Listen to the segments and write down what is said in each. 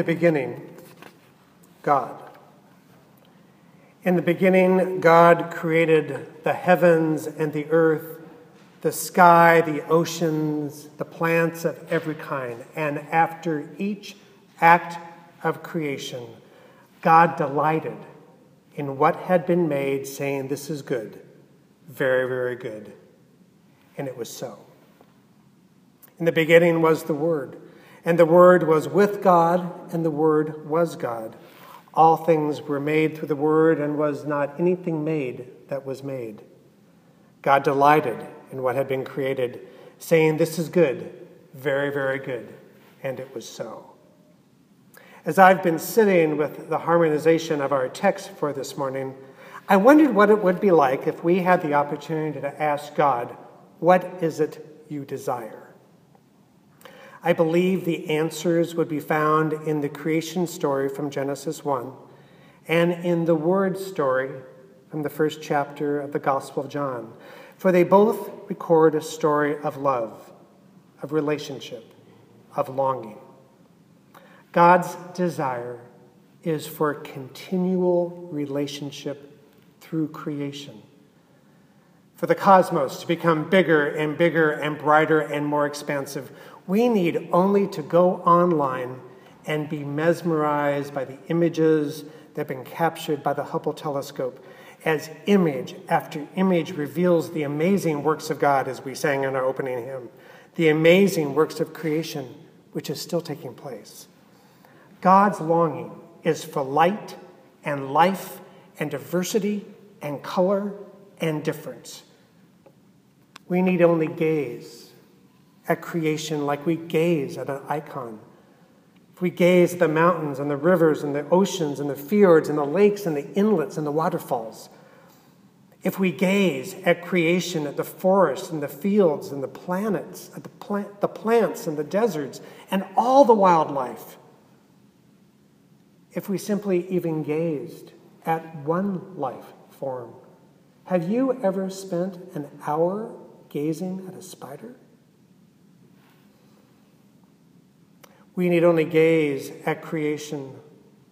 the beginning, God. In the beginning, God created the heavens and the earth, the sky, the oceans, the plants of every kind. And after each act of creation, God delighted in what had been made, saying, This is good, very, very good. And it was so. In the beginning was the Word and the Word was with God, and the Word was God. All things were made through the Word, and was not anything made that was made. God delighted in what had been created, saying, This is good, very, very good. And it was so. As I've been sitting with the harmonization of our text for this morning, I wondered what it would be like if we had the opportunity to ask God, What is it you desire? I believe the answers would be found in the creation story from Genesis 1 and in the word story from the first chapter of the Gospel of John, for they both record a story of love, of relationship, of longing. God's desire is for continual relationship through creation. For the cosmos to become bigger and bigger and brighter and more expansive, we need only to go online and be mesmerized by the images that have been captured by the Hubble telescope as image after image reveals the amazing works of God, as we sang in our opening hymn, the amazing works of creation which is still taking place. God's longing is for light and life and diversity and color and difference. We need only gaze at creation like we gaze at an icon. If we gaze at the mountains and the rivers and the oceans and the fjords and the lakes and the inlets and the waterfalls, if we gaze at creation, at the forests and the fields and the planets, at the, plant, the plants and the deserts and all the wildlife, if we simply even gazed at one life form, have you ever spent an hour gazing at a spider? We need only gaze at creation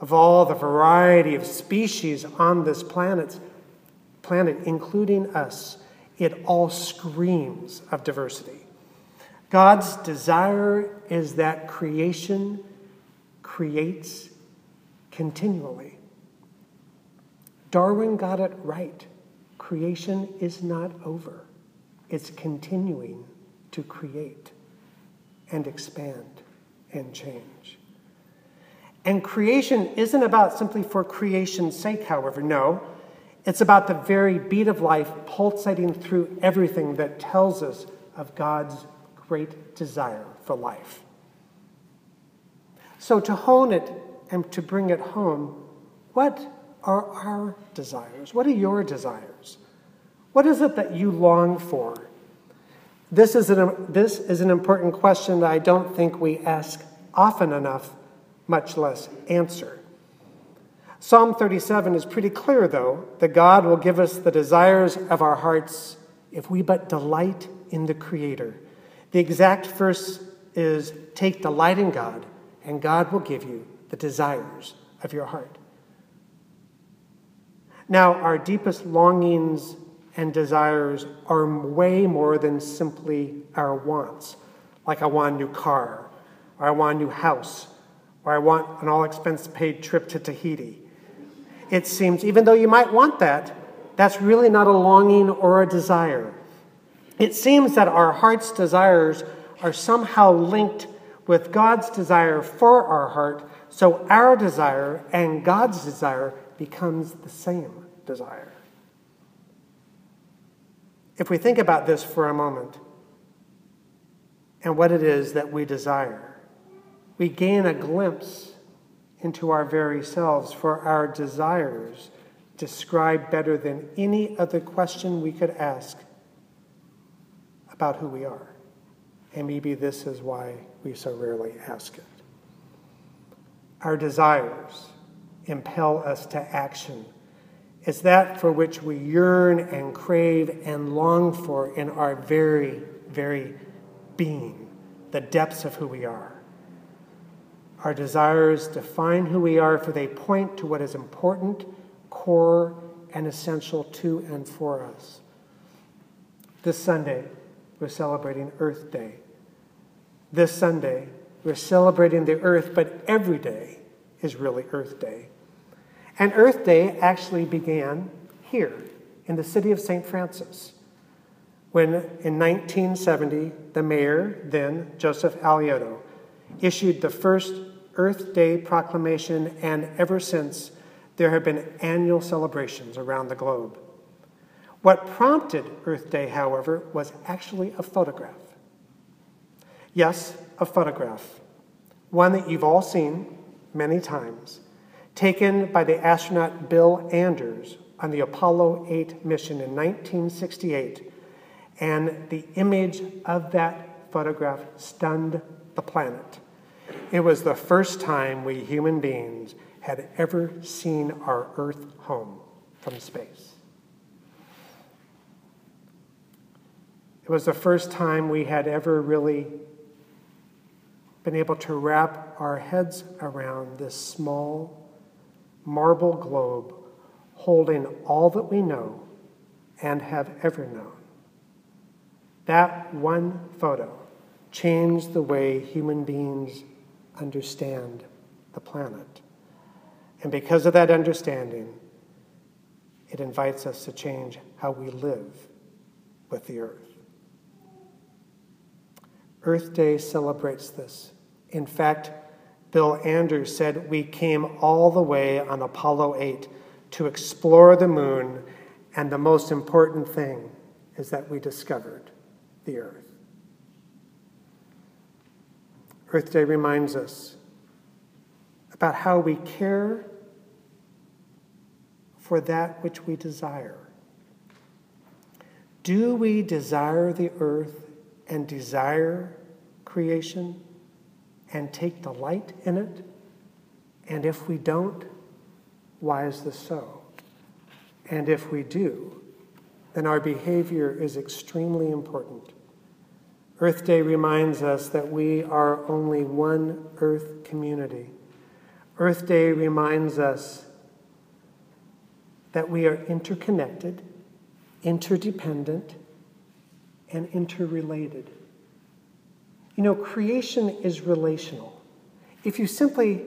of all the variety of species on this planet, planet, including us. It all screams of diversity. God's desire is that creation creates continually. Darwin got it right. creation is not over, it's continuing to create and expand and change. And creation isn't about simply for creation's sake, however. No, it's about the very beat of life pulsating through everything that tells us of God's great desire for life. So, to hone it and to bring it home, what are our desires? What are your desires? What is it that you long for? This is an, this is an important question that I don't think we ask often enough, much less answer. Psalm 37 is pretty clear, though, that God will give us the desires of our hearts if we but delight in the Creator. The exact verse is Take delight in God, and God will give you the desires of your heart. Now, our deepest longings and desires are way more than simply our wants, like I want a new car, or I want a new house, or I want an all expense paid trip to Tahiti it seems, even though you might want that, that's really not a longing or a desire. It seems that our heart's desires are somehow linked with God's desire for our heart, so our desire and God's desire becomes the same desire. If we think about this for a moment and what it is that we desire, we gain a glimpse into our very selves, for our desires describe better than any other question we could ask about who we are. And maybe this is why we so rarely ask it. Our desires impel us to action. It's that for which we yearn and crave and long for in our very, very being, the depths of who we are. Our desires define who we are, for they point to what is important, core, and essential to and for us. This Sunday, we're celebrating Earth Day. This Sunday, we're celebrating the earth, but every day is really Earth Day. And Earth Day actually began here in the city of St. Francis when in 1970 the mayor, then Joseph Alioto, issued the first Earth Day proclamation, and ever since, there have been annual celebrations around the globe. What prompted Earth Day, however, was actually a photograph. Yes, a photograph. One that you've all seen many times, taken by the astronaut Bill Anders on the Apollo 8 mission in 1968. And the image of that photograph stunned the planet. It was the first time we human beings had ever seen our Earth home from space. It was the first time we had ever really been able to wrap our heads around this small marble globe holding all that we know and have ever known. That one photo changed the way human beings understand the planet. And because of that understanding, it invites us to change how we live with the earth. Earth Day celebrates this. In fact, Bill Anders said we came all the way on Apollo 8 to explore the moon, and the most important thing is that we discovered the earth. Earth Day reminds us about how we care for that which we desire. Do we desire the earth and desire creation and take delight in it? And if we don't, why is this so? And if we do, then our behavior is extremely important. Earth Day reminds us that we are only one earth community. Earth Day reminds us that we are interconnected, interdependent, and interrelated. You know, creation is relational. If you simply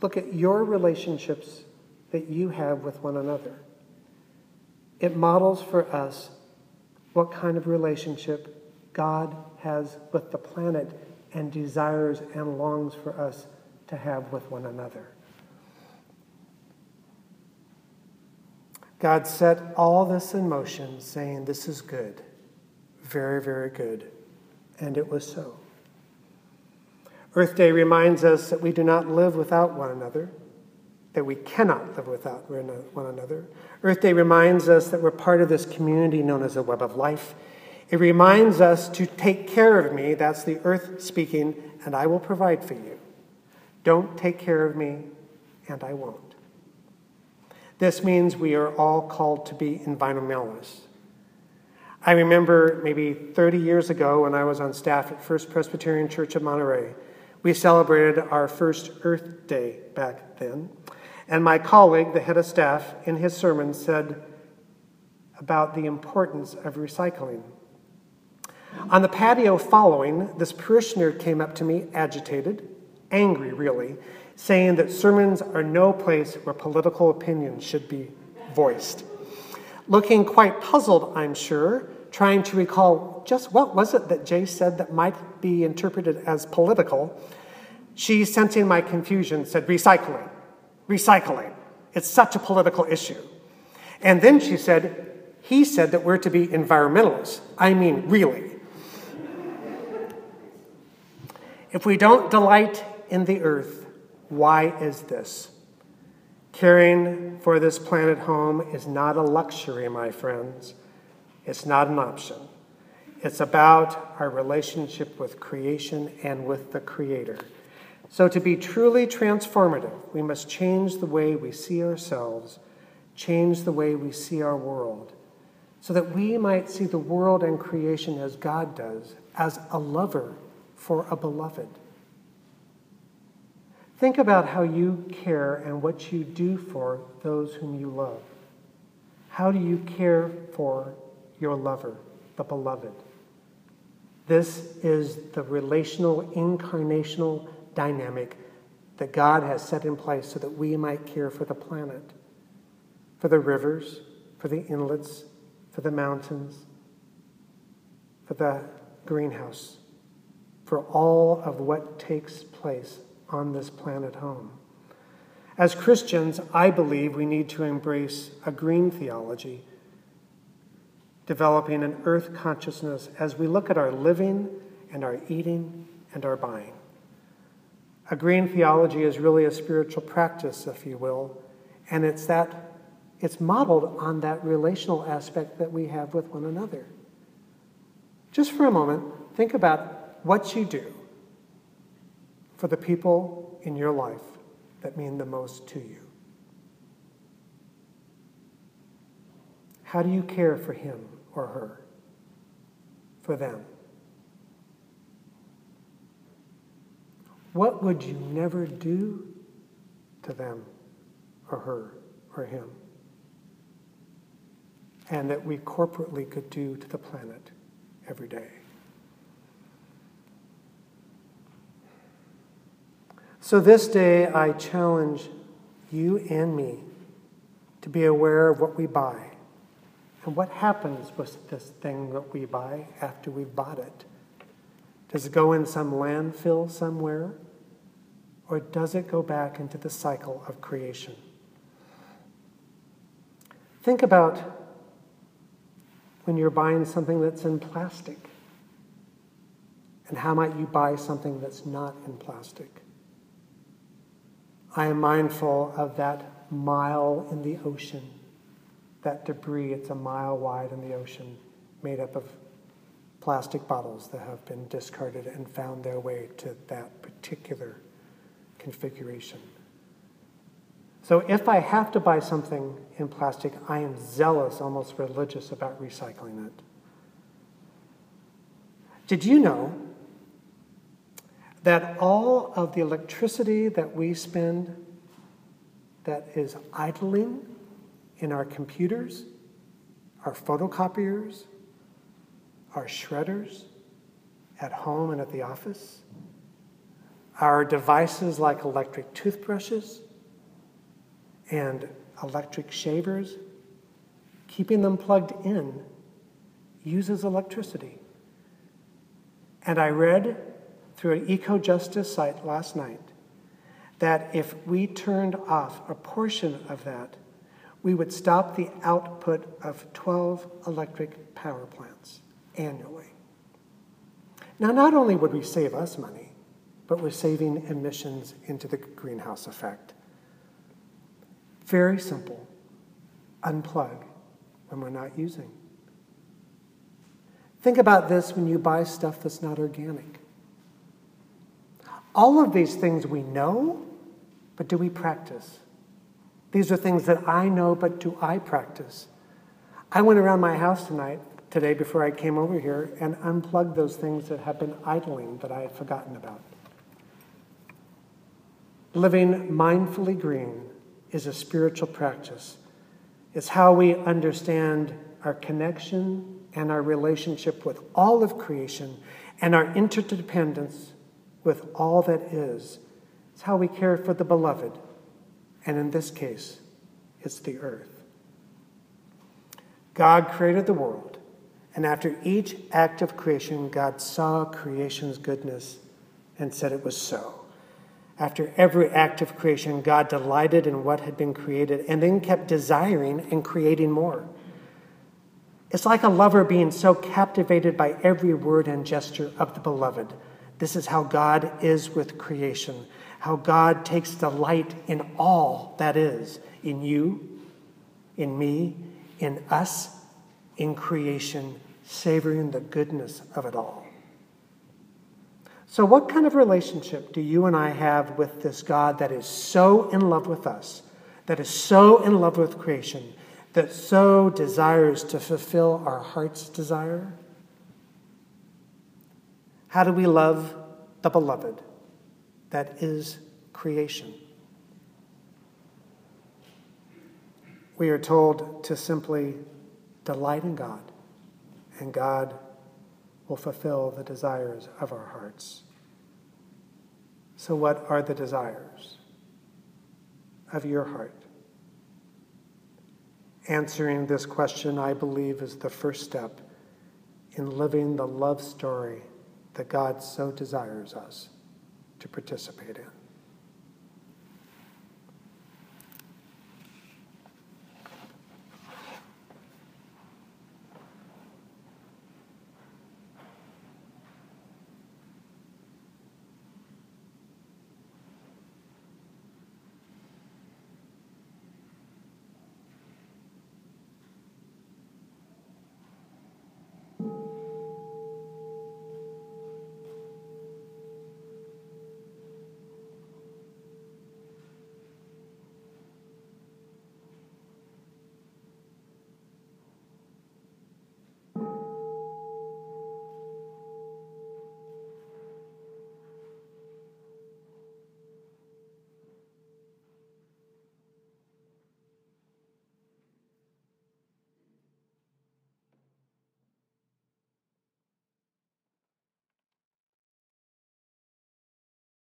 look at your relationships that you have with one another, It models for us what kind of relationship God has with the planet and desires and longs for us to have with one another. God set all this in motion, saying, This is good, very, very good. And it was so. Earth Day reminds us that we do not live without one another, that we cannot live without one another. Earth Day reminds us that we're part of this community known as a web of life. It reminds us to take care of me, that's the earth speaking, and I will provide for you. Don't take care of me, and I won't. This means we are all called to be environmentalists. I remember maybe 30 years ago when I was on staff at First Presbyterian Church of Monterey, we celebrated our first Earth Day back then. And my colleague, the head of staff, in his sermon said about the importance of recycling. On the patio following, this parishioner came up to me, agitated, angry really, saying that sermons are no place where political opinions should be voiced. Looking quite puzzled, I'm sure, trying to recall just what was it that Jay said that might be interpreted as political, she, sensing my confusion, said, Recycling, recycling. It's such a political issue. And then she said, He said that we're to be environmentalists. I mean, really. If we don't delight in the earth, why is this? Caring for this planet home is not a luxury, my friends. It's not an option. It's about our relationship with creation and with the Creator. So, to be truly transformative, we must change the way we see ourselves, change the way we see our world, so that we might see the world and creation as God does, as a lover for a beloved. Think about how you care and what you do for those whom you love. How do you care for your lover, the beloved? This is the relational, incarnational dynamic that God has set in place so that we might care for the planet, for the rivers, for the inlets, for the mountains, for the greenhouse, for all of what takes place on this planet home. As Christians, I believe we need to embrace a green theology, developing an earth consciousness as we look at our living and our eating and our buying. A green theology is really a spiritual practice, if you will, and it's that it's modeled on that relational aspect that we have with one another. Just for a moment, think about what you do for the people in your life that mean the most to you? How do you care for him or her? For them? What would you never do to them or her or him? And that we corporately could do to the planet every day. So this day, I challenge you and me to be aware of what we buy and what happens with this thing that we buy after we've bought it. Does it go in some landfill somewhere? Or does it go back into the cycle of creation? Think about when you're buying something that's in plastic. And how might you buy something that's not in plastic? I am mindful of that mile in the ocean, that debris, it's a mile wide in the ocean, made up of plastic bottles that have been discarded and found their way to that particular configuration. So if I have to buy something in plastic, I am zealous, almost religious about recycling it. Did you know that all of the electricity that we spend that is idling in our computers, our photocopiers, our shredders at home and at the office, our devices like electric toothbrushes and electric shavers, keeping them plugged in uses electricity. And I read through an eco justice site last night that if we turned off a portion of that, we would stop the output of 12 electric power plants annually. Now, not only would we save us money, but we're saving emissions into the greenhouse effect. Very simple. Unplug when we're not using. Think about this when you buy stuff that's not organic. All of these things we know, but do we practice? These are things that I know, but do I practice? I went around my house tonight, today, before I came over here, and unplugged those things that have been idling that I had forgotten about. Living mindfully green is a spiritual practice. It's how we understand our connection and our relationship with all of creation and our interdependence with all that is. It's how we care for the beloved, and in this case, it's the earth. God created the world, and after each act of creation, God saw creation's goodness and said it was so. After every act of creation, God delighted in what had been created and then kept desiring and creating more. It's like a lover being so captivated by every word and gesture of the beloved. This is how God is with creation, how God takes delight in all that is in you, in me, in us, in creation, savoring the goodness of it all. So, what kind of relationship do you and I have with this God that is so in love with us, that is so in love with creation, that so desires to fulfill our heart's desire? How do we love the beloved that is creation? We are told to simply delight in God, and God will fulfill the desires of our hearts. So, what are the desires of your heart? Answering this question, I believe, is the first step in living the love story that God so desires us to participate in.